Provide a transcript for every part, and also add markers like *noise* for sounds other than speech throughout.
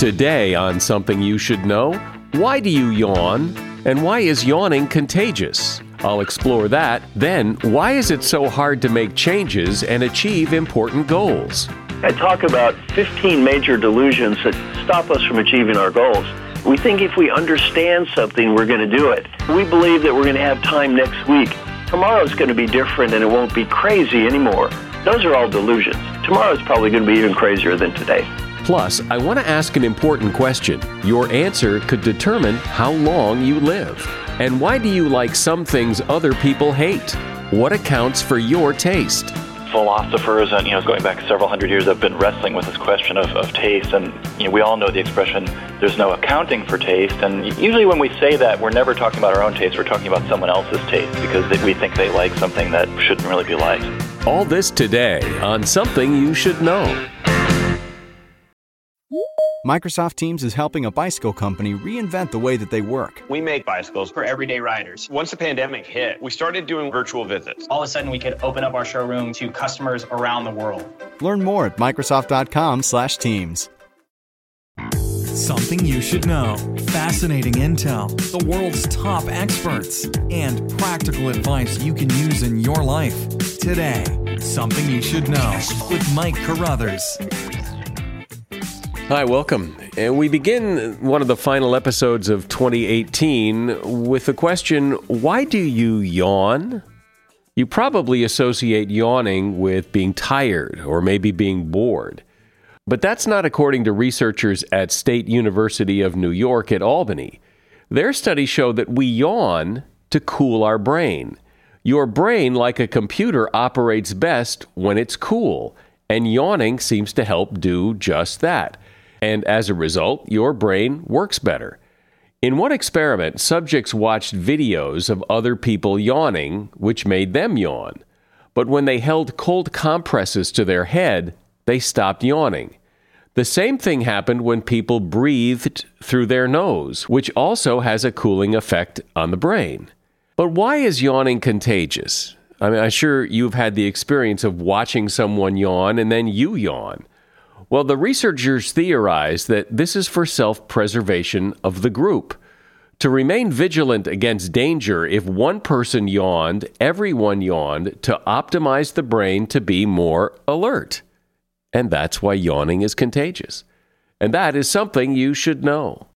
Today, on Something You Should Know, why do you yawn? And why is yawning contagious? I'll explore that. Then, why is it so hard to make changes and achieve important goals? I talk about 15 major delusions that stop us from achieving our goals. We think if we understand something, we're going to do it. We believe that we're going to have time next week. Tomorrow's going to be different and it won't be crazy anymore. Those are all delusions. Tomorrow's probably going to be even crazier than today. Plus, I want to ask an important question. Your answer could determine how long you live. And why do you like some things other people hate? What accounts for your taste? Philosophers, and you know, going back several hundred years, have been wrestling with this question of, of taste. And you know, we all know the expression, "There's no accounting for taste." And usually, when we say that, we're never talking about our own taste. We're talking about someone else's taste because they, we think they like something that shouldn't really be liked. All this today on something you should know. Microsoft Teams is helping a bicycle company reinvent the way that they work. We make bicycles for everyday riders. Once the pandemic hit, we started doing virtual visits. All of a sudden, we could open up our showroom to customers around the world. Learn more at Microsoft.com/Teams. Something you should know. Fascinating intel, the world's top experts, and practical advice you can use in your life. Today, Something You Should Know with Mike Carruthers. Hi, welcome. And we begin one of the final episodes of 2018 with the question why do you yawn? You probably associate yawning with being tired or maybe being bored. But that's not according to researchers at State University of New York at Albany. Their studies show that we yawn to cool our brain. Your brain, like a computer, operates best when it's cool, and yawning seems to help do just that and as a result, your brain works better. In one experiment, subjects watched videos of other people yawning, which made them yawn. But when they held cold compresses to their head, they stopped yawning. The same thing happened when people breathed through their nose, which also has a cooling effect on the brain. But why is yawning contagious? I mean, I'm sure you've had the experience of watching someone yawn and then you yawn. Well, the researchers theorize that this is for self preservation of the group. To remain vigilant against danger, if one person yawned, everyone yawned to optimize the brain to be more alert. And that's why yawning is contagious. And that is something you should know.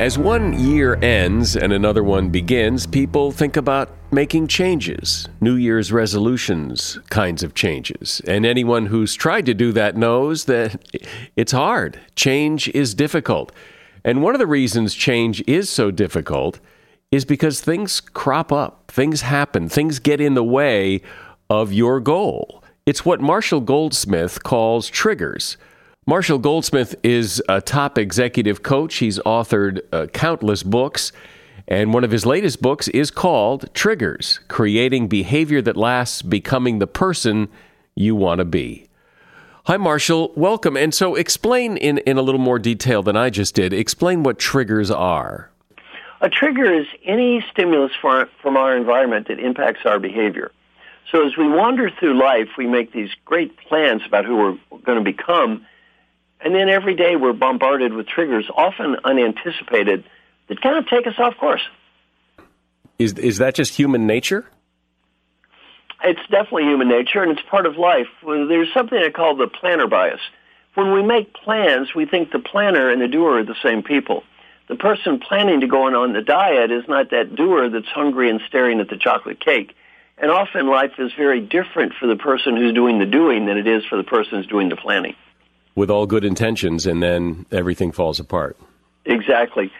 As one year ends and another one begins, people think about making changes, New Year's resolutions kinds of changes. And anyone who's tried to do that knows that it's hard. Change is difficult. And one of the reasons change is so difficult is because things crop up, things happen, things get in the way of your goal. It's what Marshall Goldsmith calls triggers. Marshall Goldsmith is a top executive coach. He's authored uh, countless books, and one of his latest books is called Triggers Creating Behavior That Lasts, Becoming the Person You Want to Be. Hi, Marshall. Welcome. And so, explain in, in a little more detail than I just did, explain what triggers are. A trigger is any stimulus for, from our environment that impacts our behavior. So as we wander through life, we make these great plans about who we're going to become, and then every day we're bombarded with triggers, often unanticipated, that kind of take us off course. Is, is that just human nature? It's definitely human nature, and it's part of life. There's something I call the planner bias. When we make plans, we think the planner and the doer are the same people. The person planning to go on the diet is not that doer that's hungry and staring at the chocolate cake. And often life is very different for the person who's doing the doing than it is for the person who's doing the planning with all good intentions, and then everything falls apart. Exactly.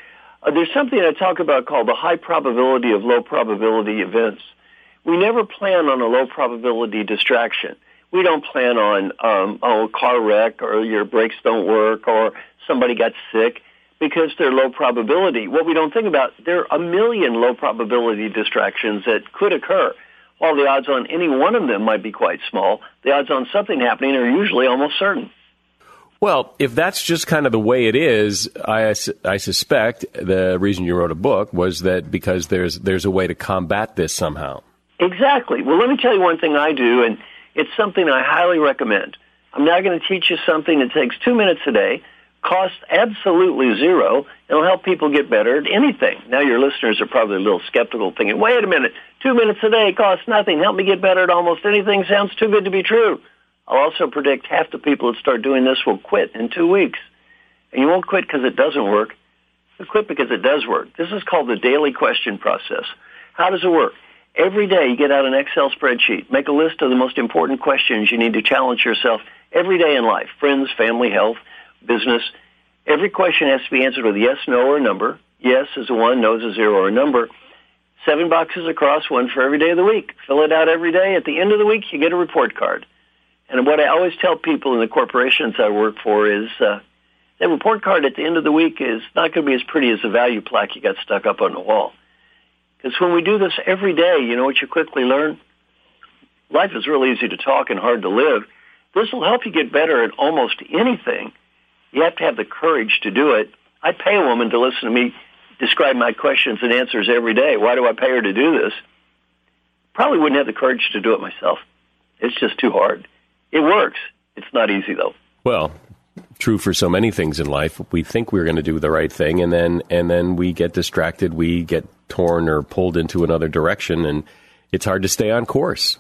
Uh, there's something I talk about called the high probability of low probability events. We never plan on a low probability distraction. We don't plan on um, oh, a car wreck or your brakes don't work or somebody got sick because they're low probability. What we don't think about, there are a million low probability distractions that could occur. While the odds on any one of them might be quite small, the odds on something happening are usually almost certain. Well, if that's just kind of the way it is, I, I suspect the reason you wrote a book was that because there's there's a way to combat this somehow. Exactly. Well, let me tell you one thing I do, and it's something I highly recommend. I'm now going to teach you something that takes two minutes a day, costs absolutely zero, and will help people get better at anything. Now your listeners are probably a little skeptical, thinking, wait a minute, two minutes a day costs nothing. Help me get better at almost anything. Sounds too good to be true. I'll also predict half the people that start doing this will quit in two weeks. And you won't quit because it doesn't work. You quit because it does work. This is called the daily question process. How does it work? Every day you get out an Excel spreadsheet. Make a list of the most important questions you need to challenge yourself every day in life. Friends, family, health, business. Every question has to be answered with yes, no, or a number. Yes is a one, no is a zero or a number. Seven boxes across, one for every day of the week. Fill it out every day. At the end of the week, you get a report card. And what I always tell people in the corporations I work for is uh, that report card at the end of the week is not going to be as pretty as the value plaque you got stuck up on the wall. Because when we do this every day, you know what you quickly learn? Life is really easy to talk and hard to live. This will help you get better at almost anything. You have to have the courage to do it. I pay a woman to listen to me describe my questions and answers every day. Why do I pay her to do this? Probably wouldn't have the courage to do it myself. It's just too hard. It works. It's not easy though. Well, true for so many things in life. We think we're going to do the right thing, and then and then we get distracted. We get torn or pulled into another direction, and it's hard to stay on course.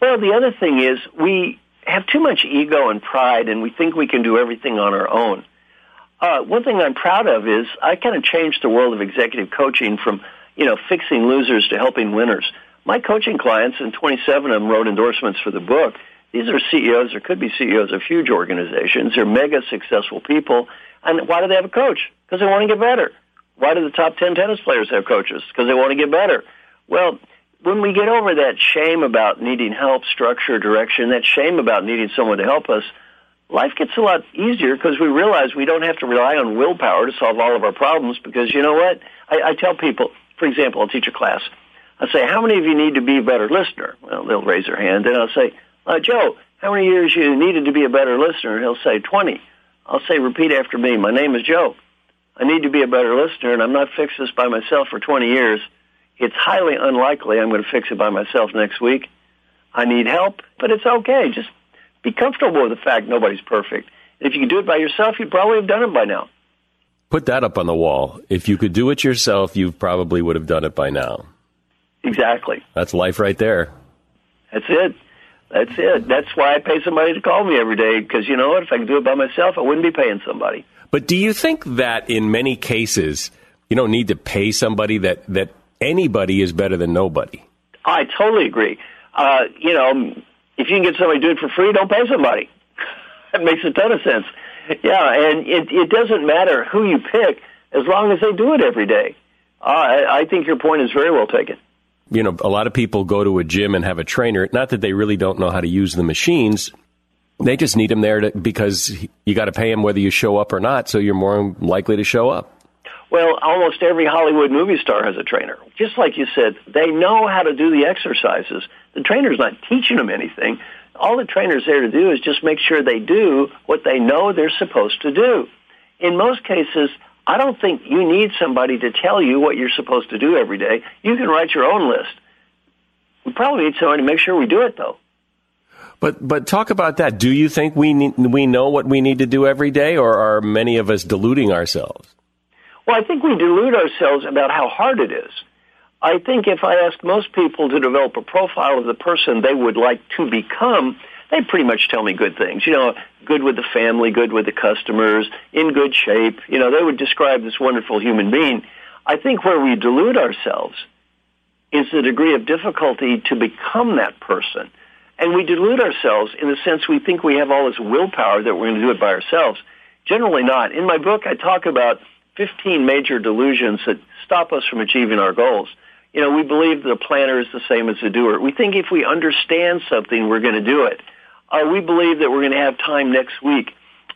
Well, the other thing is we have too much ego and pride, and we think we can do everything on our own. Uh, one thing I'm proud of is I kind of changed the world of executive coaching from you know fixing losers to helping winners. My coaching clients, and 27 of them wrote endorsements for the book these are CEOs or could be CEOs of huge organizations. They're mega successful people. And why do they have a coach? Because they want to get better. Why do the top 10 tennis players have coaches? Because they want to get better. Well, when we get over that shame about needing help, structure, direction, that shame about needing someone to help us, life gets a lot easier because we realize we don't have to rely on willpower to solve all of our problems because you know what? I, I tell people, for example, I'll teach a class. I say, how many of you need to be a better listener? Well, they'll raise their hand. Then I'll say, uh, Joe, how many years you needed to be a better listener? He'll say 20. I'll say, repeat after me. My name is Joe. I need to be a better listener, and I'm not fixing this by myself for 20 years. It's highly unlikely I'm going to fix it by myself next week. I need help, but it's okay. Just be comfortable with the fact nobody's perfect. If you could do it by yourself, you'd probably have done it by now. Put that up on the wall. If you could do it yourself, you probably would have done it by now. Exactly. That's life right there. That's it. That's it. That's why I pay somebody to call me every day because you know what? If I could do it by myself, I wouldn't be paying somebody. But do you think that in many cases you don't need to pay somebody that that anybody is better than nobody? I totally agree. Uh, you know, if you can get somebody to do it for free, don't pay somebody. *laughs* that makes a ton of sense. Yeah, and it, it doesn't matter who you pick as long as they do it every day. Uh, I, I think your point is very well taken you know, a lot of people go to a gym and have a trainer. Not that they really don't know how to use the machines. They just need them there to, because you got to pay them whether you show up or not. So you're more likely to show up. Well, almost every Hollywood movie star has a trainer. Just like you said, they know how to do the exercises. The trainer's not teaching them anything. All the trainer's there to do is just make sure they do what they know they're supposed to do. In most cases, I don't think you need somebody to tell you what you're supposed to do every day. You can write your own list. We probably need somebody to make sure we do it, though. But but talk about that. Do you think we need, we know what we need to do every day, or are many of us deluding ourselves? Well, I think we delude ourselves about how hard it is. I think if I ask most people to develop a profile of the person they would like to become, they pretty much tell me good things. You know, good with the family, good with the customers, in good shape. You know, they would describe this wonderful human being. I think where we delude ourselves is the degree of difficulty to become that person. And we delude ourselves in the sense we think we have all this willpower that we're going to do it by ourselves. Generally not. In my book, I talk about 15 major delusions that stop us from achieving our goals. You know, we believe the planner is the same as the doer. We think if we understand something, we're going to do it. Uh, we believe that we're going to have time next week.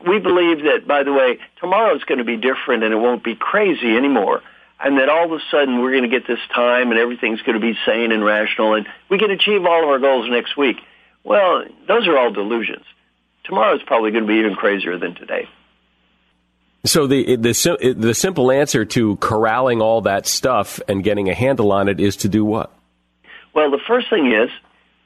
We believe that, by the way, tomorrow is going to be different and it won't be crazy anymore. And that all of a sudden we're going to get this time and everything's going to be sane and rational and we can achieve all of our goals next week. Well, those are all delusions. Tomorrow is probably going to be even crazier than today. So the the the simple answer to corralling all that stuff and getting a handle on it is to do what? Well, the first thing is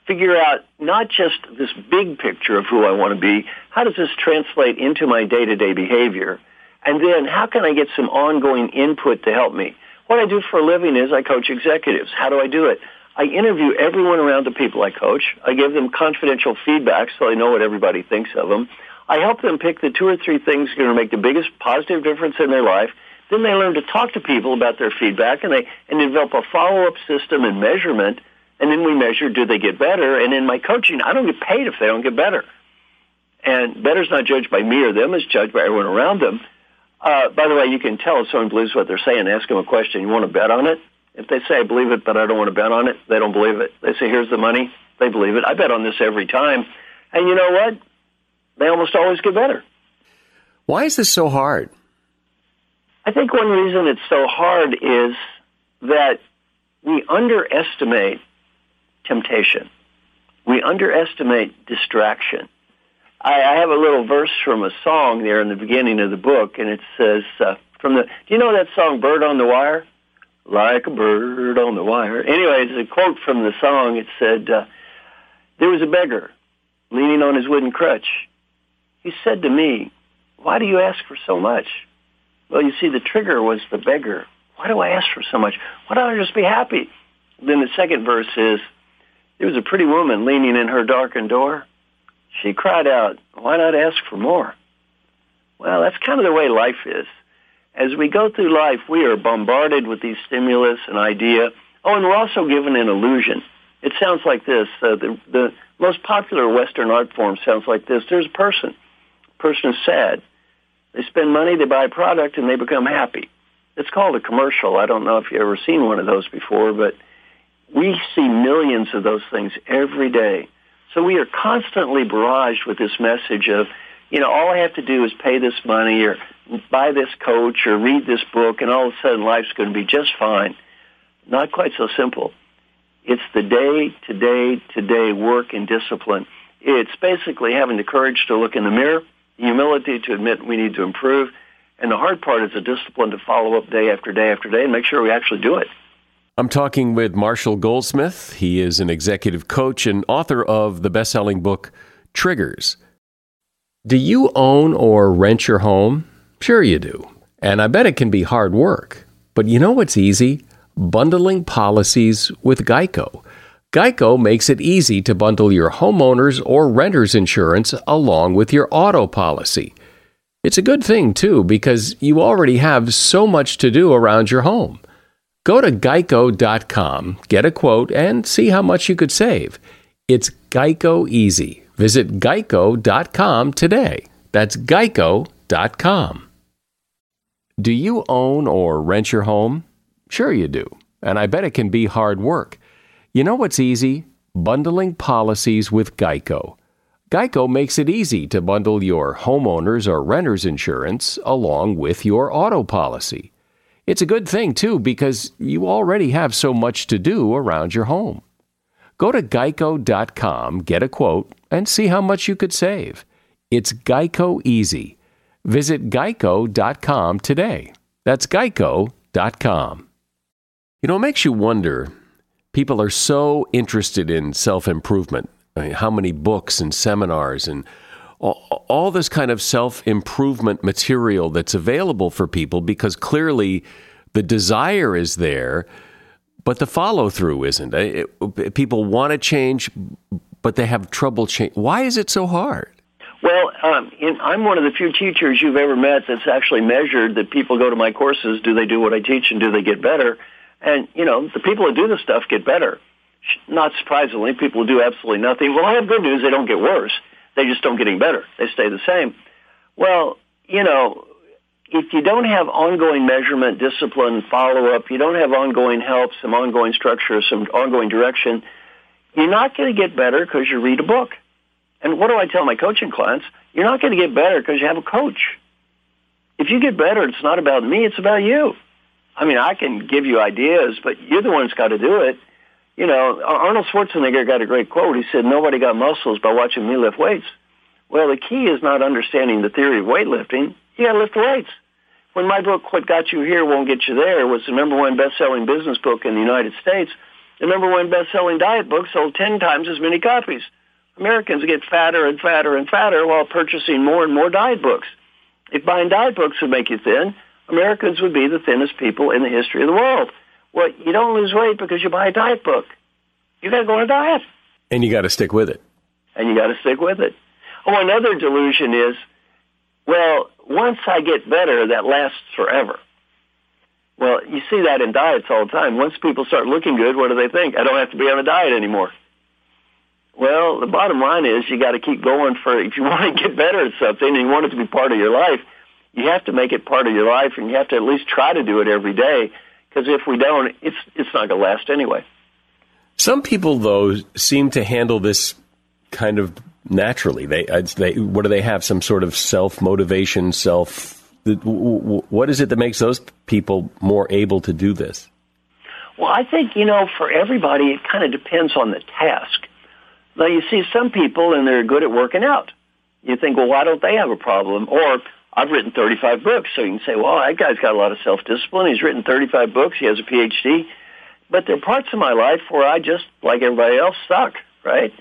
figure out not just this big picture of who I want to be, how does this translate into my day-to-day behavior? And then how can I get some ongoing input to help me? What I do for a living is I coach executives. How do I do it? I interview everyone around the people I coach. I give them confidential feedback so I know what everybody thinks of them. I help them pick the two or three things that are going to make the biggest positive difference in their life. Then they learn to talk to people about their feedback and they and develop a follow-up system and measurement. And then we measure, do they get better? And in my coaching, I don't get paid if they don't get better. And better's not judged by me or them, it's judged by everyone around them. Uh, by the way, you can tell if someone believes what they're saying. Ask them a question. You want to bet on it? If they say, I believe it, but I don't want to bet on it, they don't believe it. They say, here's the money. They believe it. I bet on this every time. And you know what? They almost always get better. Why is this so hard? I think one reason it's so hard is that we underestimate temptation. We underestimate distraction. I, I have a little verse from a song there in the beginning of the book, and it says, uh, "From the." Do you know that song, "Bird on the Wire"? Like a bird on the wire. Anyway, it's a quote from the song. It said, uh, "There was a beggar leaning on his wooden crutch. He said to me, "Why do you ask for so much?" Well, you see, the trigger was the beggar. Why do I ask for so much? Why don't I just be happy? Then the second verse is, there was a pretty woman leaning in her darkened door. She cried out, why not ask for more? Well, that's kind of the way life is. As we go through life, we are bombarded with these stimulus and idea. Oh, and we're also given an illusion. It sounds like this. Uh, the, the most popular Western art form sounds like this. There's a person. The person is sad. They spend money, they buy a product, and they become happy. It's called a commercial. I don't know if you've ever seen one of those before, but we see millions of those things every day. So we are constantly barraged with this message of, you know, all I have to do is pay this money or buy this coach or read this book and all of a sudden life's going to be just fine. Not quite so simple. It's the day to day to day work and discipline. It's basically having the courage to look in the mirror, the humility to admit we need to improve, and the hard part is the discipline to follow up day after day after day and make sure we actually do it. I'm talking with Marshall Goldsmith. He is an executive coach and author of the best selling book, Triggers. Do you own or rent your home? Sure, you do. And I bet it can be hard work. But you know what's easy? Bundling policies with Geico. Geico makes it easy to bundle your homeowner's or renter's insurance along with your auto policy. It's a good thing, too, because you already have so much to do around your home. Go to geico.com, get a quote, and see how much you could save. It's Geico Easy. Visit geico.com today. That's geico.com. Do you own or rent your home? Sure, you do. And I bet it can be hard work. You know what's easy? Bundling policies with Geico. Geico makes it easy to bundle your homeowner's or renter's insurance along with your auto policy. It's a good thing, too, because you already have so much to do around your home. Go to geico.com, get a quote, and see how much you could save. It's Geico Easy. Visit geico.com today. That's geico.com. You know, it makes you wonder. People are so interested in self improvement I mean, how many books and seminars and all, this kind of self improvement material that's available for people because clearly the desire is there, but the follow through isn't. It, it, people want to change, but they have trouble change. Why is it so hard? Well, um, in, I'm one of the few teachers you've ever met that's actually measured that people go to my courses. Do they do what I teach and do they get better? And, you know, the people that do the stuff get better not surprisingly, people who do absolutely nothing, well, I have good news. They don't get worse. They just don't getting better. They stay the same. Well, you know, if you don't have ongoing measurement, discipline, follow-up, you don't have ongoing help, some ongoing structure, some ongoing direction, you're not going to get better because you read a book. And what do I tell my coaching clients? You're not going to get better because you have a coach. If you get better, it's not about me, it's about you. I mean, I can give you ideas, but you're the one that's got to do it you know, Arnold Schwarzenegger got a great quote. He said, nobody got muscles by watching me lift weights. Well, the key is not understanding the theory of weightlifting. You got to lift weights. When my book, What Got You Here Won't Get You There, was the number one best-selling business book in the United States, The number one best-selling diet book sold 10 times as many copies. Americans get fatter and fatter and fatter while purchasing more and more diet books. If buying diet books would make you thin, Americans would be the thinnest people in the history of the world. Well, you don't lose weight because you buy a diet book. You got to go on a diet. And you got to stick with it. And you got to stick with it. Oh, another delusion is, well, once I get better, that lasts forever. Well, you see that in diets all the time. Once people start looking good, what do they think? I don't have to be on a diet anymore. Well, the bottom line is you got to keep going for if you *laughs* want to get better at something and you want it to be part of your life, you have to make it part of your life and you have to at least try to do it every day because if we don't, it's it's not going to last anyway. Some people though seem to handle this kind of naturally. They uh, they what do they have some sort of self motivation, self what is it that makes those people more able to do this? Well, I think, you know, for everybody, it kind of depends on the task. Now, you see some people and they're good at working out. You think, well, why don't they have a problem? Or I've written 35 books, so you can say, well, that guy's got a lot of self-discipline. He's written 35 books. He has a PhD. But there are parts of my life where I just, like everybody else, suck, right?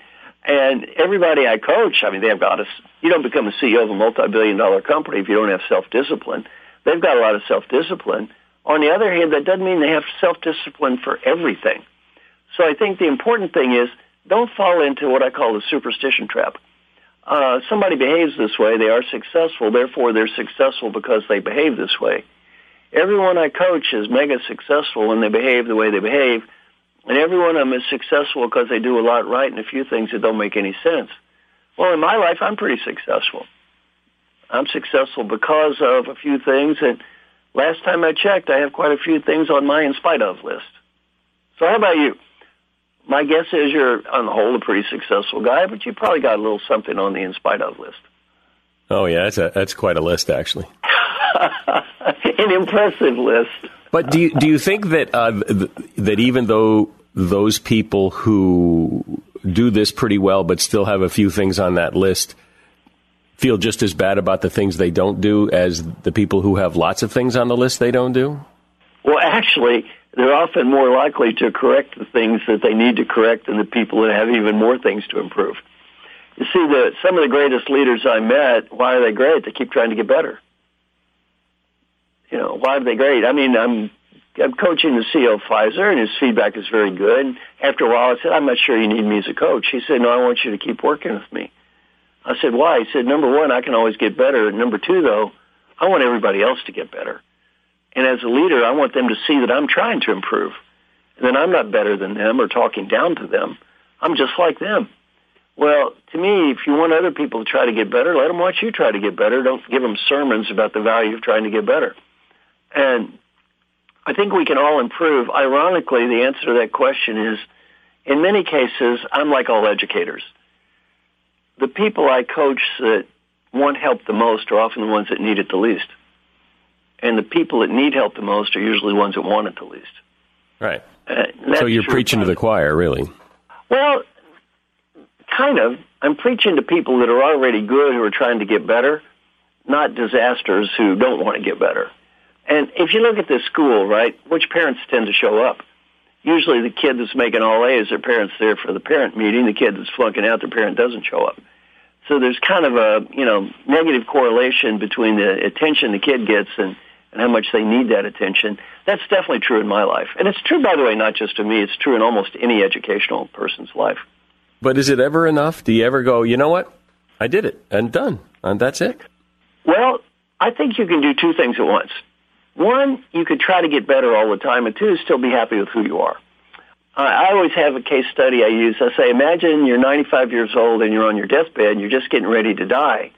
And everybody I coach, I mean, they've got us. You don't become a CEO of a multi-billion dollar company if you don't have self-discipline. They've got a lot of self-discipline. On the other hand, that doesn't mean they have self-discipline for everything. So I think the important thing is don't fall into what I call the superstition trap. Uh, somebody behaves this way, they are successful, therefore they're successful because they behave this way. Everyone I coach is mega successful when they behave the way they behave, and every one of them is successful because they do a lot right and a few things that don't make any sense. Well, in my life, I'm pretty successful. I'm successful because of a few things, and last time I checked, I have quite a few things on my in spite of list. So how about you? My guess is you're, on the whole, a pretty successful guy, but you probably got a little something on the in spite of list. Oh yeah, that's a, that's quite a list actually. *laughs* An impressive list. But do you do you think that uh, th- that even though those people who do this pretty well, but still have a few things on that list, feel just as bad about the things they don't do as the people who have lots of things on the list they don't do? Well, actually, they're often more likely to correct the things that they need to correct than the people that have even more things to improve. You see, the, some of the greatest leaders I met, why are they great? They keep trying to get better you know, why are they great? I mean, I'm I'm coaching the CEO of Pfizer, and his feedback is very good. After a while, I said, I'm not sure you need me as a coach. He said, No, I want you to keep working with me. I said, Why? He said, Number one, I can always get better. Number two, though, I want everybody else to get better. And as a leader, I want them to see that I'm trying to improve. And that I'm not better than them or talking down to them. I'm just like them. Well, to me, if you want other people to try to get better, let them watch you try to get better. Don't give them sermons about the value of trying to get better. And I think we can all improve. Ironically, the answer to that question is, in many cases, I'm like all educators. The people I coach that want help the most are often the ones that need it the least. And the people that need help the most are usually the ones that want it the least. Right. Uh, so you're preaching to the choir, really? Well, kind of. I'm preaching to people that are already good who are trying to get better, not disasters who don't want to get better. And if you look at this school, right, which parents tend to show up? Usually the kid that's making all A's, their parents there for the parent meeting. The kid that's flunking out, their parent doesn't show up. So there's kind of a, you know, negative correlation between the attention the kid gets and, and how much they need that attention. That's definitely true in my life. And it's true, by the way, not just to me. It's true in almost any educational person's life. But is it ever enough? Do you ever go, you know what? I did it and done. And that's it? Well, I think you can do two things at once. One, you could try to get better all the time, and two, still be happy with who you are. I always have a case study I use. I say, imagine you're 95 years old and you're on your deathbed and you're just getting ready to die.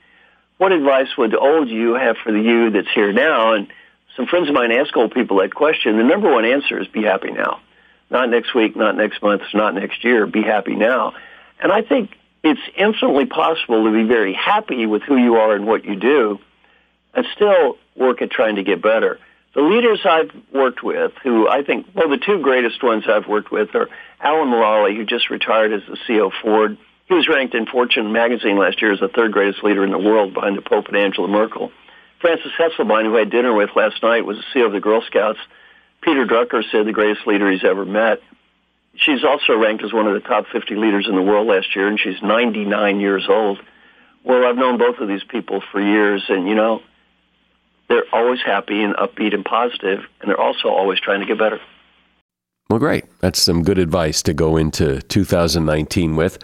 What advice would the old you have for the you that's here now? And some friends of mine ask old people that question. The number one answer is be happy now. Not next week, not next month, not next year. Be happy now. And I think it's infinitely possible to be very happy with who you are and what you do and still work at trying to get better. The leaders I've worked with, who I think, well, the two greatest ones I've worked with are Alan Mulally, who just retired as the CEO of Ford. He was ranked in Fortune magazine last year as the third greatest leader in the world behind the Pope and Angela Merkel. Frances Hesselbein, who I had dinner with last night, was the CEO of the Girl Scouts. Peter Drucker said the greatest leader he's ever met. She's also ranked as one of the top 50 leaders in the world last year, and she's 99 years old. Well, I've known both of these people for years, and you know, they're always happy and upbeat and positive, and they're also always trying to get better. Well, great. That's some good advice to go into 2019 with.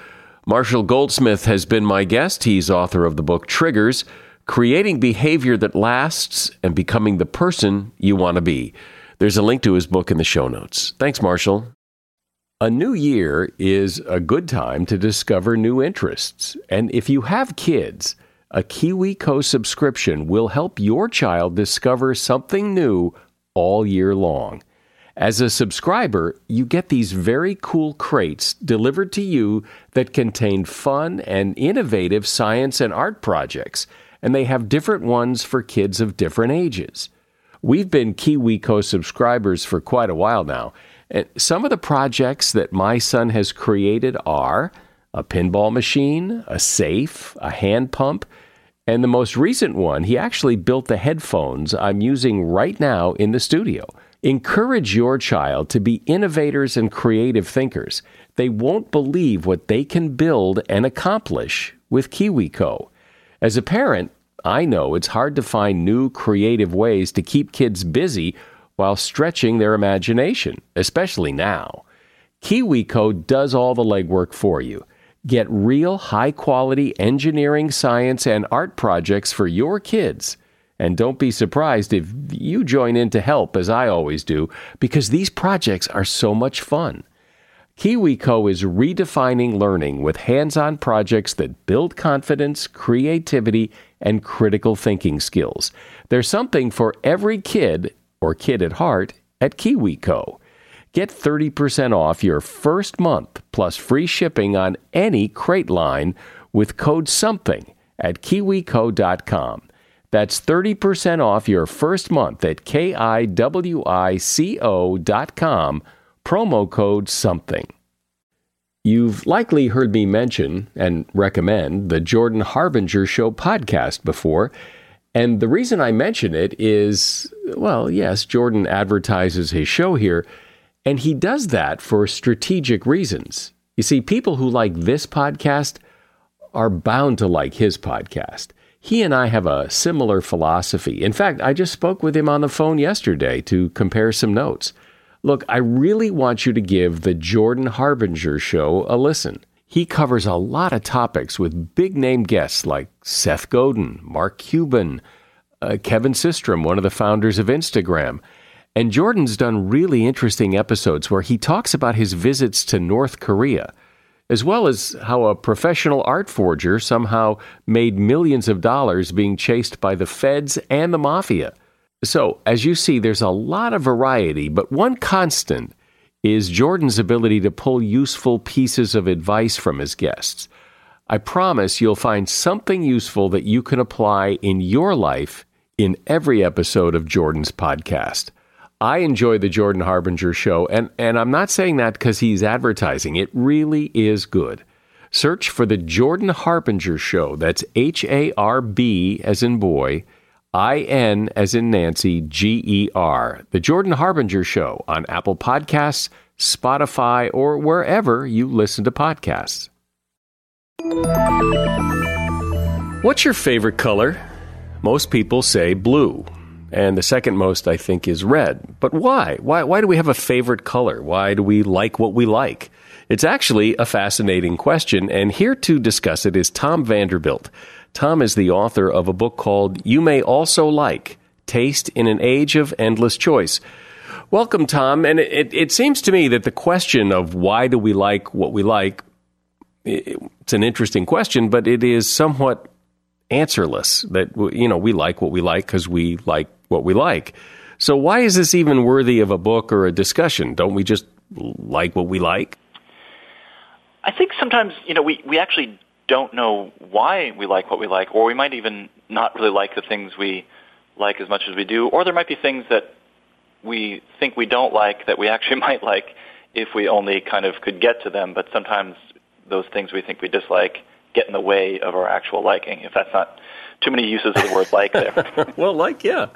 Marshall Goldsmith has been my guest. He's author of the book Triggers Creating Behavior That Lasts and Becoming the Person You Want to Be. There's a link to his book in the show notes. Thanks, Marshall. A new year is a good time to discover new interests. And if you have kids, a KiwiCo subscription will help your child discover something new all year long. As a subscriber, you get these very cool crates delivered to you that contain fun and innovative science and art projects, and they have different ones for kids of different ages. We've been KiwiCo subscribers for quite a while now, and some of the projects that my son has created are a pinball machine, a safe, a hand pump, and the most recent one, he actually built the headphones I'm using right now in the studio. Encourage your child to be innovators and creative thinkers. They won't believe what they can build and accomplish with KiwiCo. As a parent, I know it's hard to find new creative ways to keep kids busy while stretching their imagination, especially now. KiwiCo does all the legwork for you. Get real high quality engineering, science, and art projects for your kids. And don't be surprised if you join in to help, as I always do, because these projects are so much fun. KiwiCo is redefining learning with hands on projects that build confidence, creativity, and critical thinking skills. There's something for every kid or kid at heart at KiwiCo. Get 30% off your first month plus free shipping on any crate line with code SOMETHING at kiwico.com. That's 30% off your first month at kiwico.com, promo code SOMETHING. You've likely heard me mention and recommend the Jordan Harbinger Show podcast before. And the reason I mention it is well, yes, Jordan advertises his show here, and he does that for strategic reasons. You see, people who like this podcast are bound to like his podcast. He and I have a similar philosophy. In fact, I just spoke with him on the phone yesterday to compare some notes. Look, I really want you to give the Jordan Harbinger show a listen. He covers a lot of topics with big name guests like Seth Godin, Mark Cuban, uh, Kevin Systrom, one of the founders of Instagram. And Jordan's done really interesting episodes where he talks about his visits to North Korea, as well as how a professional art forger somehow made millions of dollars being chased by the feds and the mafia. So, as you see, there's a lot of variety, but one constant is Jordan's ability to pull useful pieces of advice from his guests. I promise you'll find something useful that you can apply in your life in every episode of Jordan's podcast. I enjoy the Jordan Harbinger show, and, and I'm not saying that because he's advertising. It really is good. Search for the Jordan Harbinger show. That's H A R B as in boy, I N as in Nancy, G E R. The Jordan Harbinger Show on Apple Podcasts, Spotify, or wherever you listen to podcasts. What's your favorite color? Most people say blue. And the second most, I think, is red. But why? Why, why do we have a favorite color? Why do we like what we like? It's actually a fascinating question, and here to discuss it is Tom Vanderbilt. Tom is the author of a book called You May Also Like Taste in an Age of Endless Choice. Welcome, Tom. And it, it, seems to me that the question of why do we like what we like, it's an interesting question, but it is somewhat answerless. That, you know, we like what we like because we like what we like. So why is this even worthy of a book or a discussion? Don't we just like what we like? I think sometimes, you know, we, we actually don't know why we like what we like, or we might even not really like the things we like as much as we do, or there might be things that we think we don't like that we actually *laughs* might like if we only kind of could get to them, but sometimes those things we think we dislike get in the way of our actual liking, if that's not too many uses of the word like there. *laughs* well, like, yeah.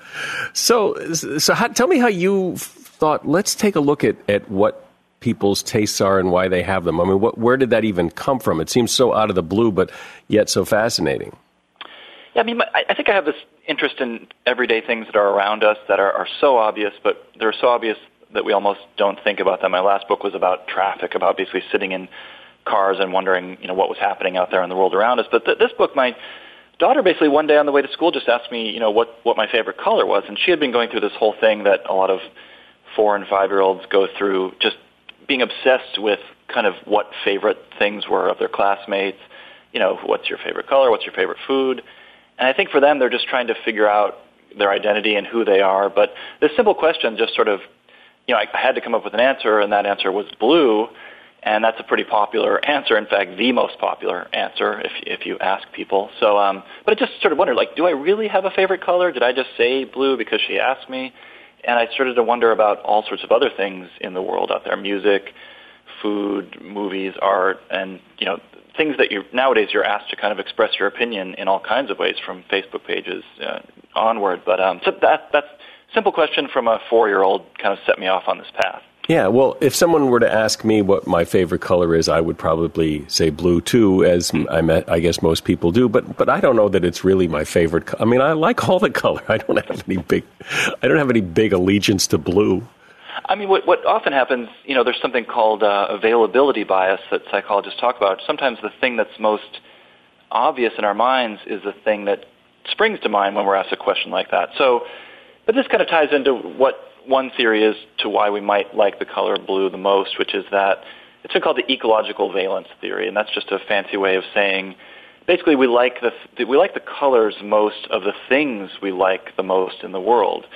So, so how, tell me how you thought, let's take a look at, at what people's tastes are and why they have them? I mean, what, where did that even come from? It seems so out of the blue, but yet so fascinating. Yeah, I mean, I think I have this interest in everyday things that are around us that are, are so obvious, but they're so obvious that we almost don't think about them. My last book was about traffic, about basically sitting in cars and wondering, you know, what was happening out there in the world around us. But th- this book, my daughter basically one day on the way to school just asked me, you know, what what my favorite color was, and she had been going through this whole thing that a lot of four and five year olds go through, just being obsessed with kind of what favorite things were of their classmates. You know, what's your favorite color? What's your favorite food? And I think for them, they're just trying to figure out their identity and who they are. But this simple question just sort of, you know, I, had to come up with an answer, and that answer was blue and that's a pretty popular answer. In fact, the most popular answer if if you ask people. So, um, but I just sort of wondered, like, do I really have a favorite color? Did I just say blue because she asked me? And I started to wonder about all sorts of other things in the world out there: music, food, movies, art, and you know, things that you nowadays you're asked to kind of express your opinion in all kinds of ways, from Facebook pages uh, onward. But um, so that that's simple question from a four-year-old kind of set me off on this path. Yeah, well, if someone were to ask me what my favorite color is, I would probably say blue too, as I, guess most people do. But but I don't know that it's really my favorite. I mean, I like all the *laughs* color. I don't have any big, I don't have any big allegiance to blue. I mean, what what often happens, you know, there's something called uh, availability bias that psychologists talk about. Sometimes the thing that's most obvious in our minds is the thing that springs to mind when we're asked a question like that. So, but this kind of ties into what one theory is to why we might like the color blue the most, which is that it's called the ecological valence theory, and that's just a fancy way of saying basically we like the we like the colors most of the things we like the most in the world.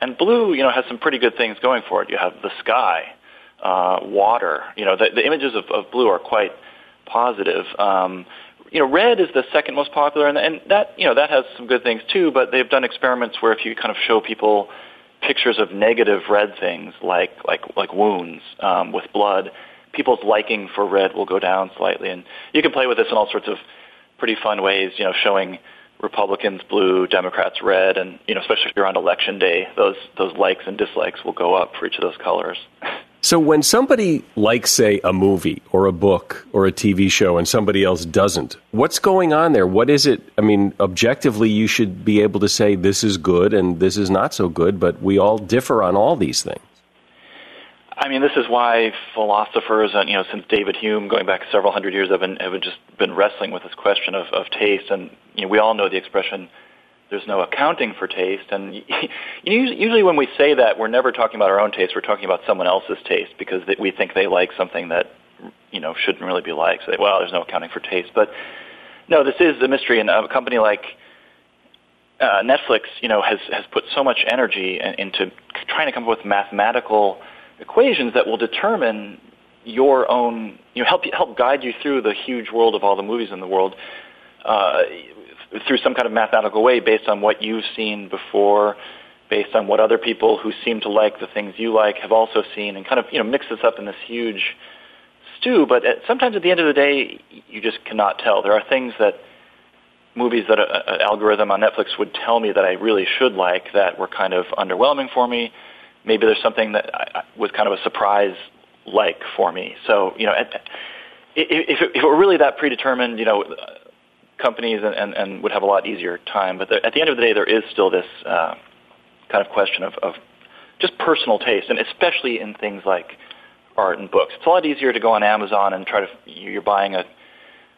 And blue, you know, has some pretty good things going for it. You have the sky, uh, water. You know, the, the images of, of blue are quite positive. Um, you know, red is the second most popular, and, and that you know that has some good things too. But they've done experiments where if you kind of show people pictures of negative red things like like like wounds um, with blood, people's liking for red will go down slightly, and you can play with this in all sorts of pretty fun ways. You know, showing Republicans blue, Democrats red, and you know, especially if you're on election day, those those likes and dislikes will go up for each of those colors. *laughs* So when somebody likes, say, a movie or a book or a TV show and somebody else doesn't, what's going on there? What is it? I mean, objectively, you should be able to say this is good and this is not so good, but we all differ on all these things. I mean, this is why philosophers, and you know, since David Hume, going back several hundred years, have been have just been wrestling with this question of, of taste. And you know, we all know the expression there's no accounting for taste. And *laughs* usually when we say that, we're never talking about our own taste. We're talking about someone else's taste because we think they like something that you know shouldn't really be liked. So, well, there's no accounting for taste. But no, this is a mystery. And a company like uh, Netflix, you know, has has put so much energy into trying to come up with mathematical equations that will determine your own, you know, help help guide you through the huge world of all the movies in the world. Uh, through some kind of mathematical way based on what you've seen before, based on what other people who seem to like the things you like have also seen, and kind of you know mix this up in this huge stew. But at, sometimes at the end of the day, you just cannot tell. There are things that movies that an algorithm on Netflix would tell me that I really should like that were kind of underwhelming for me. Maybe there's something that I, was kind of a surprise like for me. So you know, if, if it were really that predetermined, you know, companies and, and, and would have a lot easier time. But at the end of the day, there is still this uh, kind of question of, of just personal taste, and especially in things like art and books. It's a lot easier to go on Amazon and try to you're buying a,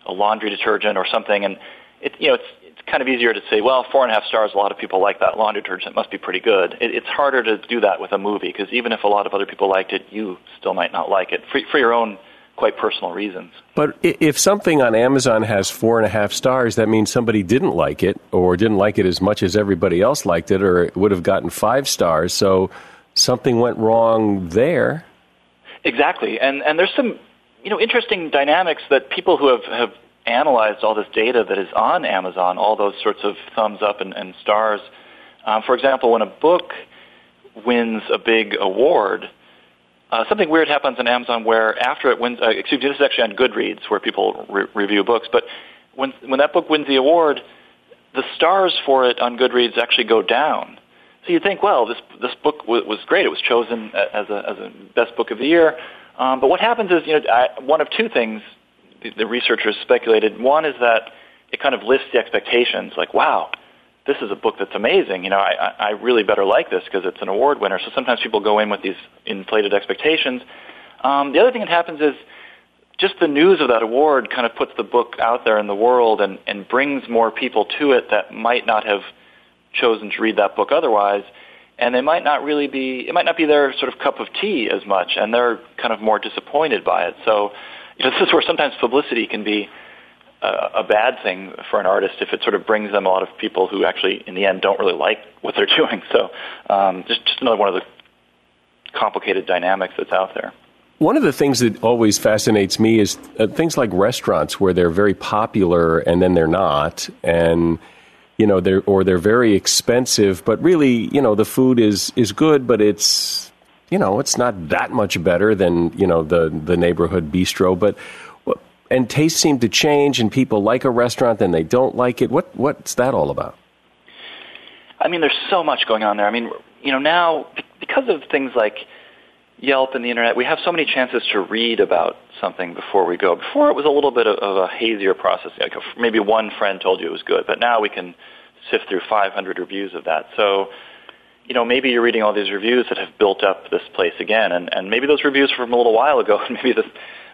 a laundry detergent or something, and it you know it's it's kind of easier to say, well, four and a half stars. A lot of people like that laundry detergent. It must be pretty good. It, it's harder to do that with a movie because even if a lot of other people liked it, you still might not like it for, for your own quite personal reasons. But if something on Amazon has four and a half stars, that means somebody didn't like it or didn't like it as much as everybody else liked it, or it would have gotten five stars. So something went wrong there. Exactly, and and there's some you know interesting dynamics that people who have have analyzed all this data that is on Amazon, all those sorts of thumbs up and, and stars. Um, for example, when a book wins a big award, uh, something weird happens on Amazon where after it wins, uh, excuse me, this is actually on Goodreads where people re- review books, but when, when that book wins the award, the stars for it on Goodreads actually go down. So you think, well, this this book w- was great. It was chosen as a as a best book of the year. Um, but what happens is, you know, I, one of two things the, the researchers speculated. One is that it kind of lifts the expectations, like, wow, this is a book that's amazing. You know, I, I really better like this because it's an award winner. So sometimes people go in with these inflated expectations. Um, the other thing that happens is just the news of that award kind of puts the book out there in the world and, and brings more people to it that might not have chosen to read that book otherwise. And they might not really be, it might not be their sort of cup of tea as much, and they're kind of more disappointed by it. So, you know, this is where sometimes publicity can be a, bad thing for an artist if it sort of brings them a lot of people who actually, in the end, don't really like what they're *laughs* doing. So, um, just, just another one of the complicated dynamics that's out there. One of the things that always fascinates me is uh, things like restaurants where they're very popular and then they're not, and you know, they're or they're very expensive, but really, you know, the food is is good, but it's you know, it's not that much better than you know the the neighborhood bistro, but. And tastes seem to change, and people like a restaurant, then they don't like it. What what's that all about? I mean, there's so much going on there. I mean, you know, now because of things like Yelp and the internet, we have so many chances to read about something before we go. Before it was a little bit of, of a hazier process. Like maybe one friend told you it was good, but now we can sift through 500 reviews of that. So, you know, maybe you're reading all these reviews that have built up this place again, and, and maybe those reviews were from a little while ago, *laughs* and maybe the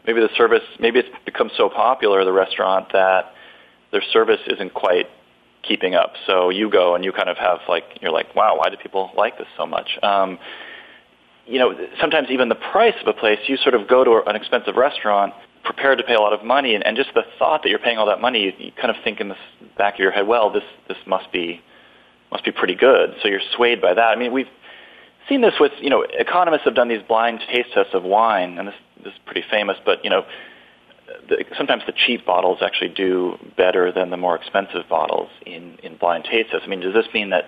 maybe the service maybe it's become so popular the restaurant that their service isn't quite keeping up. So you go and you kind of have like you're like, wow, why do people like this so much? Um, you know, sometimes even the price of a place, you sort of go to an expensive restaurant prepared to pay a lot of money, and, and just the thought that you're paying all that money, you, you kind of think in the back of your head, well, this this must be must be pretty good. So you're swayed by that. I mean, we've seen this with you know economists have done these blind taste tests of wine, and this this is pretty famous. But you know, the, sometimes the cheap bottles actually do better than the more expensive bottles in in blind taste tests. I mean, does this mean that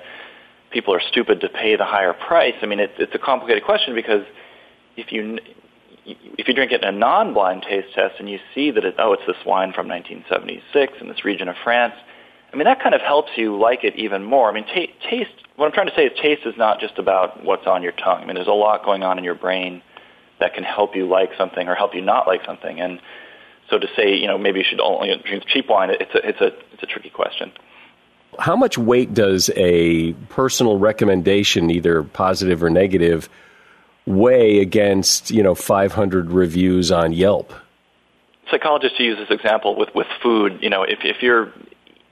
people are stupid to pay the higher price? I mean, it, it's a complicated question because if you if you drink it in a non-blind taste test and you see that it, oh, it's this wine from 1976 in this region of France, I mean, that kind of helps you like it even more. I mean, t- taste. What I'm trying to say is, taste is not just about what's on your tongue. I mean, there's a lot going on in your brain that can help you like something or help you not like something. And so to say, you know, maybe you should only drink cheap wine, it's a it's a it's a tricky question. How much weight does a personal recommendation, either positive or negative, weigh against you know 500 reviews on Yelp? Psychologists use this example with with food. You know, if if you're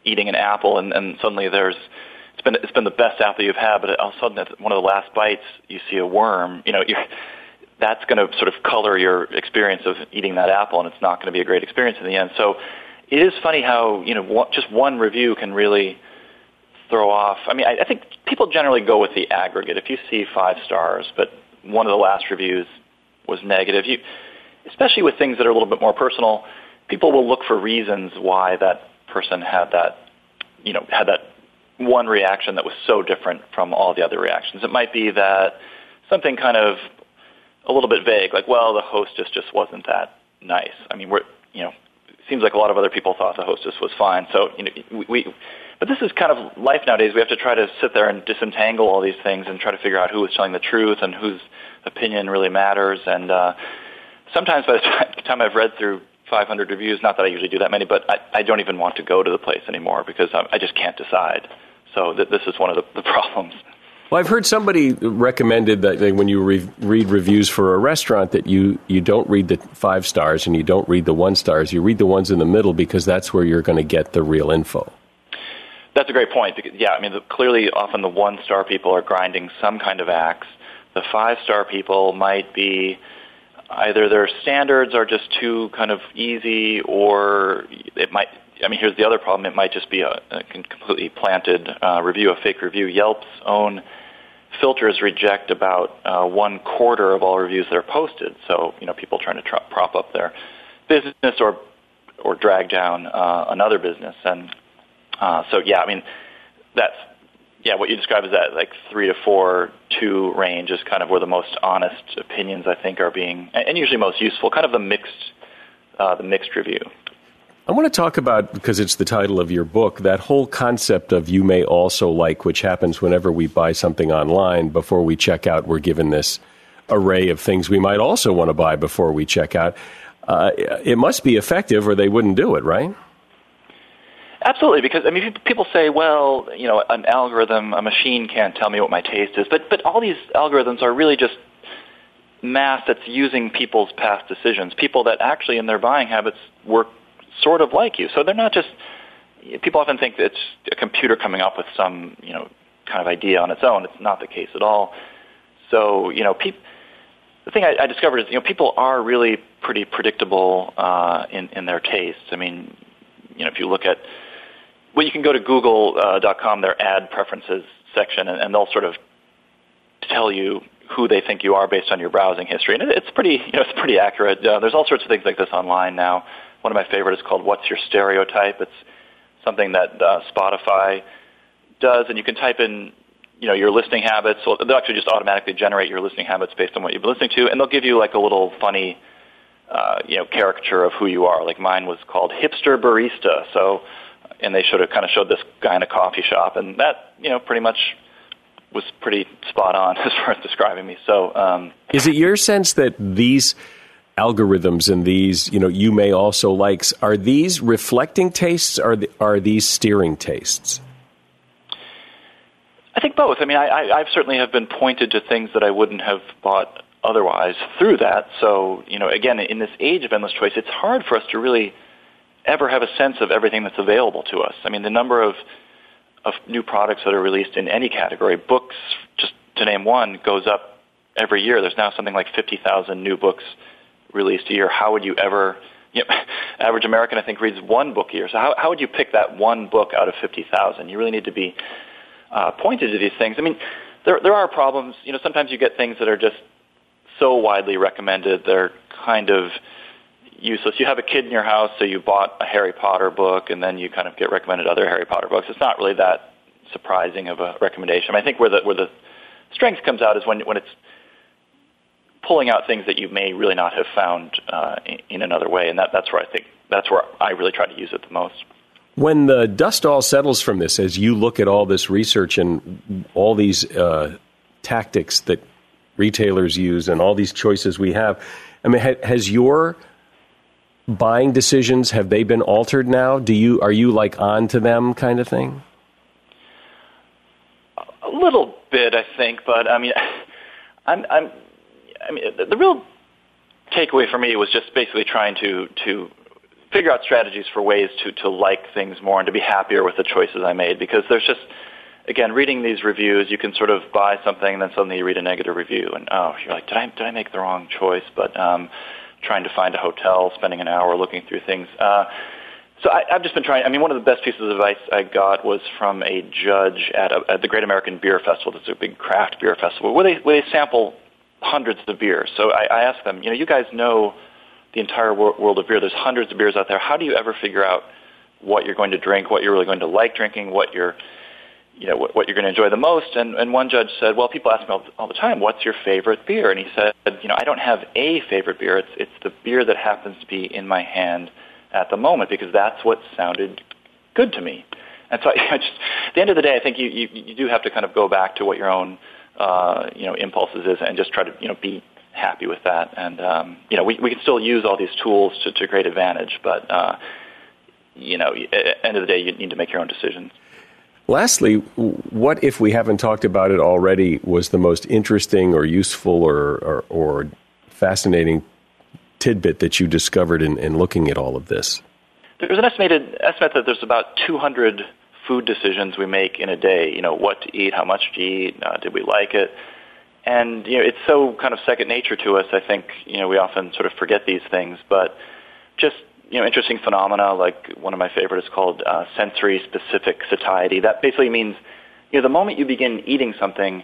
eating an apple and, and suddenly there's it's been it's been the best apple you've had, but all of a sudden at one of the last bites you see a worm. You know, you're, that's going to sort of color your experience of eating that apple, and it's not going to be a great experience in the end. So it is funny how you know just one review can really throw off. I mean, I, I think people generally go with the aggregate. If you see five stars, but one of the last reviews was negative, you, especially with things that are a little bit more personal, people will look for reasons why that person had that, you know, had that one reaction that was so different from all the other reactions. It might be that something kind of a little bit vague, like, well, the hostess just wasn't that nice. I mean, we're, you know, it seems like a lot of other people thought the hostess was fine. So, you know, we, but this is kind of life nowadays. We have to try to sit there and disentangle all these things and try to figure out who is telling the truth and whose opinion really matters. And uh, sometimes by the *laughs* time I've read through 500 reviews, not that I usually do that many, but I, I don't even want to go to the place anymore because I, I just can't decide. So th- this is one of the, the *laughs* problems. Well, I've heard somebody recommended that when you re- read reviews for a restaurant that you, you don't read the five stars and you don't read the one stars. You read the ones in the middle because that's where you're going to get the real info. That's a great point. Because, yeah, I mean, the, clearly, often the one star people are grinding some kind of axe. The five star people might be either their standards are just too kind of easy, or it might. I mean, here's the other problem: it might just be a, a completely planted uh, review, a fake review. Yelp's own filters reject about uh, one quarter of all reviews that are posted. So, you know, people trying to tr- prop up their business or or drag down uh, another business. And uh, so, yeah, I mean, that's yeah, what you describe is that like three to four, two range is kind of where the most honest opinions I think are being, and usually most useful. Kind of the mixed, uh, the mixed review. I want to talk about, because it's the title of your book, that whole concept of you may also like, which happens whenever we buy something online. Before we check out, we're given this array of things we might also want to buy before we check out. Uh, it must be effective, or they wouldn't do it, right? Absolutely, because I mean, people say, well, you know, an algorithm, a machine can't tell me what my taste is, but but all these algorithms are really just math that's using people's past decisions, people that actually in their buying habits work sort of like you. So they're not just people often think it's a computer coming up with some, you know, kind of idea on its own. It's not the case at all. So, you know, the thing I, I discovered is, you know, people are really pretty predictable uh, in in their tastes. I mean, you know, if you look at well, you can go to Google.com, uh, their ad preferences section, and, and they'll sort of tell you who they think you are based on your browsing history, and it, it's pretty, you know, it's pretty accurate. Uh, there's all sorts of things like this online now. One of my favorites is called "What's Your Stereotype." It's something that uh, Spotify does, and you can type in, you know, your listening habits. So they'll actually just automatically generate your listening habits based on what you've been listening to, and they'll give you like a little funny, uh, you know, caricature of who you are. Like mine was called hipster barista. So and they should have kind of showed this guy in a coffee shop, and that you know pretty much was pretty spot on *laughs* as far as describing me. So, um, is it your sense that these algorithms and these you know you may also likes are these reflecting tastes? Or are are these steering tastes? I think both. I mean, I, I, I've certainly have been pointed to things that I wouldn't have bought otherwise through that. So, you know, again, in this age of endless choice, it's hard for us to really ever have a sense of everything that's available to us. I mean, the number of of new products that are released in any category, books, just to name one, goes up every year. There's now something like 50,000 new books released a year. How would you ever, you know, *laughs* average American, I think, reads one book a year. So how, how would you pick that one book out of 50,000? You really need to be uh, pointed to these things. I mean, there, there are problems. You know, sometimes you get things that are just so widely recommended, they're kind of useless. You have a kid in your house, so you bought a Harry Potter book, and then you kind of get recommended other Harry Potter books. It's not really that surprising of a recommendation. I think where the where the strength comes out is when when it's pulling out things that you may really not have found uh, in, another way, and that that's where I think that's where I really try to use it the most. When the dust all settles from this, as you look at all this research and all these uh, tactics that retailers use and all these choices we have, I mean, ha- has your buying decisions have they been altered now? Do you are you like on to them kind of thing? A little bit, I think, but I mean, *sighs* I'm, I'm, I mean, the, real takeaway for me was just basically trying to to figure out strategies for ways to to like things more and to be happier with the choices I made because there's just again reading these reviews you can sort of buy something and then suddenly you read a negative review and oh you're like did I did I make the wrong choice but um trying to find a hotel, spending an hour looking through things. Uh, so I, I've just been trying. I mean, one of the best pieces of advice I got was from a judge at, a, at the Great American Beer Festival. It's a big craft beer festival where they where they sample hundreds of beers. So I, I asked them, you know, you guys know the entire world of beer. There's hundreds of beers out there. How do you ever figure out what you're going to drink, what you're really going to like drinking, what you're you know, what, what you're going to enjoy the most. And, and one judge said, well, people ask me all, all the time, what's your favorite beer? And he said, you know, I don't have a favorite beer. It's, it's the beer that happens to be in my hand at the moment because that's what sounded good to me. And so *laughs* I just, at the end of the day, I think you, you, you do have to kind of go back to what your own, uh, you know, impulses is and just try to, you know, be happy with that. And, um, you know, we, we can still use all these tools to, to great advantage, but, uh, you know, at the end of the day, you need to make your own decisions. Lastly, what if we haven't talked about it already was the most interesting or useful or, or, or fascinating tidbit that you discovered in, in looking at all of this? There's an estimated estimate that there's about 200 food decisions we make in a day. You know, what to eat, how much to eat, uh, did we like it? And you know, it's so kind of second nature to us. I think you know we often sort of forget these things, but just you know, interesting phenomena. Like one of my favorite is called uh, sensory specific satiety. That basically means, you know, the moment you begin eating something,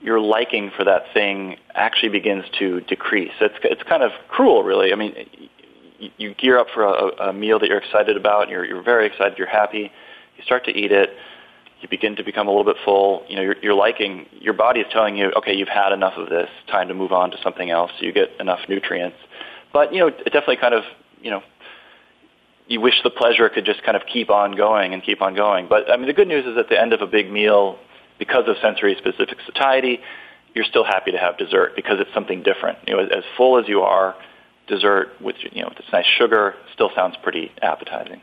your liking for that thing actually begins to decrease. It's it's kind of cruel, really. I mean, you, gear up for a, a meal that you're excited about. You're you're very excited. You're happy. You start to eat it. You begin to become a little bit full. You know, you're, you're liking. Your body is telling you, okay, you've had enough of this. Time to move on to something else. You get enough nutrients. But you know, it definitely kind of you know you wish the pleasure could just kind of keep on going and keep on going. But I mean, the good news is at the end of a big meal, because of sensory specific satiety, you're still happy to have dessert because it's something different. You know, as full as you are, dessert with you know with this nice sugar still sounds pretty appetizing.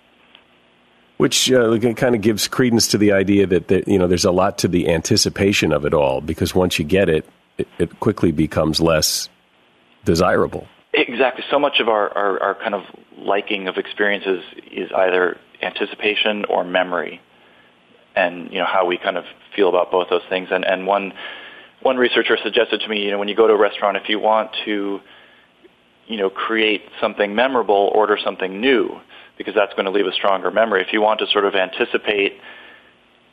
Which uh, kind of gives credence to the idea that there, you know there's a lot to the anticipation of it all because once you get it, it, it quickly becomes less desirable. Exactly. So much of our, our, our kind of liking of experiences is either anticipation or memory, and you know how we kind of feel about both those things. And and one one researcher suggested to me, you know, when you go to a restaurant, if you want to, you know, create something memorable, order something new because that's going to leave a stronger memory. If you want to sort of anticipate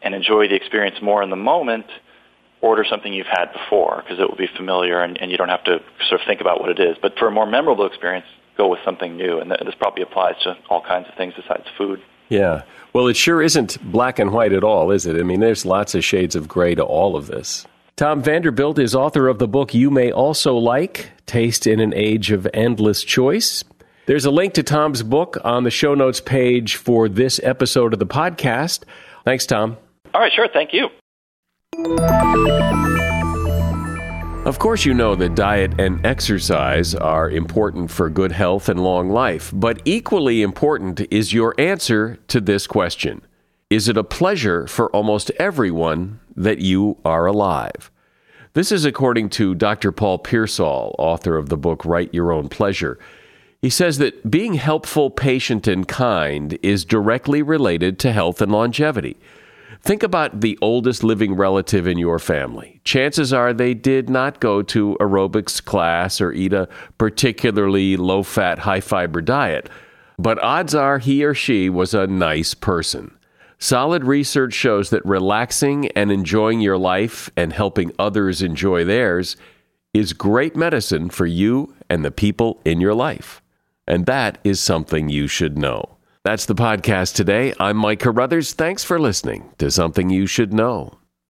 and enjoy the experience more in the moment, order something you've had before because it will be familiar and, and you don't have to sort of think about what it is. But for a more memorable experience, go with something new. And this probably applies to all kinds of things besides food. Yeah. Well, it sure isn't black and white at all, is it? I mean, there's lots of shades of gray to all of this. Tom Vanderbilt is author of the book You May Also Like Taste in an Age of Endless Choice. There's a link to Tom's book on the show notes page for this episode of the podcast. Thanks, Tom. All right, sure. Thank you. Of course, you know that diet and exercise are important for good health and long life, but equally important is your answer to this question Is it a pleasure for almost everyone that you are alive? This is according to Dr. Paul Pearsall, author of the book Write Your Own Pleasure. He says that being helpful, patient, and kind is directly related to health and longevity. Think about the oldest living relative in your family. Chances are they did not go to aerobics class or eat a particularly low fat, high fiber diet, but odds are he or she was a nice person. Solid research shows that relaxing and enjoying your life and helping others enjoy theirs is great medicine for you and the people in your life. And that is something you should know. That's the podcast today. I'm Mike Carruthers. Thanks for listening to Something You Should Know.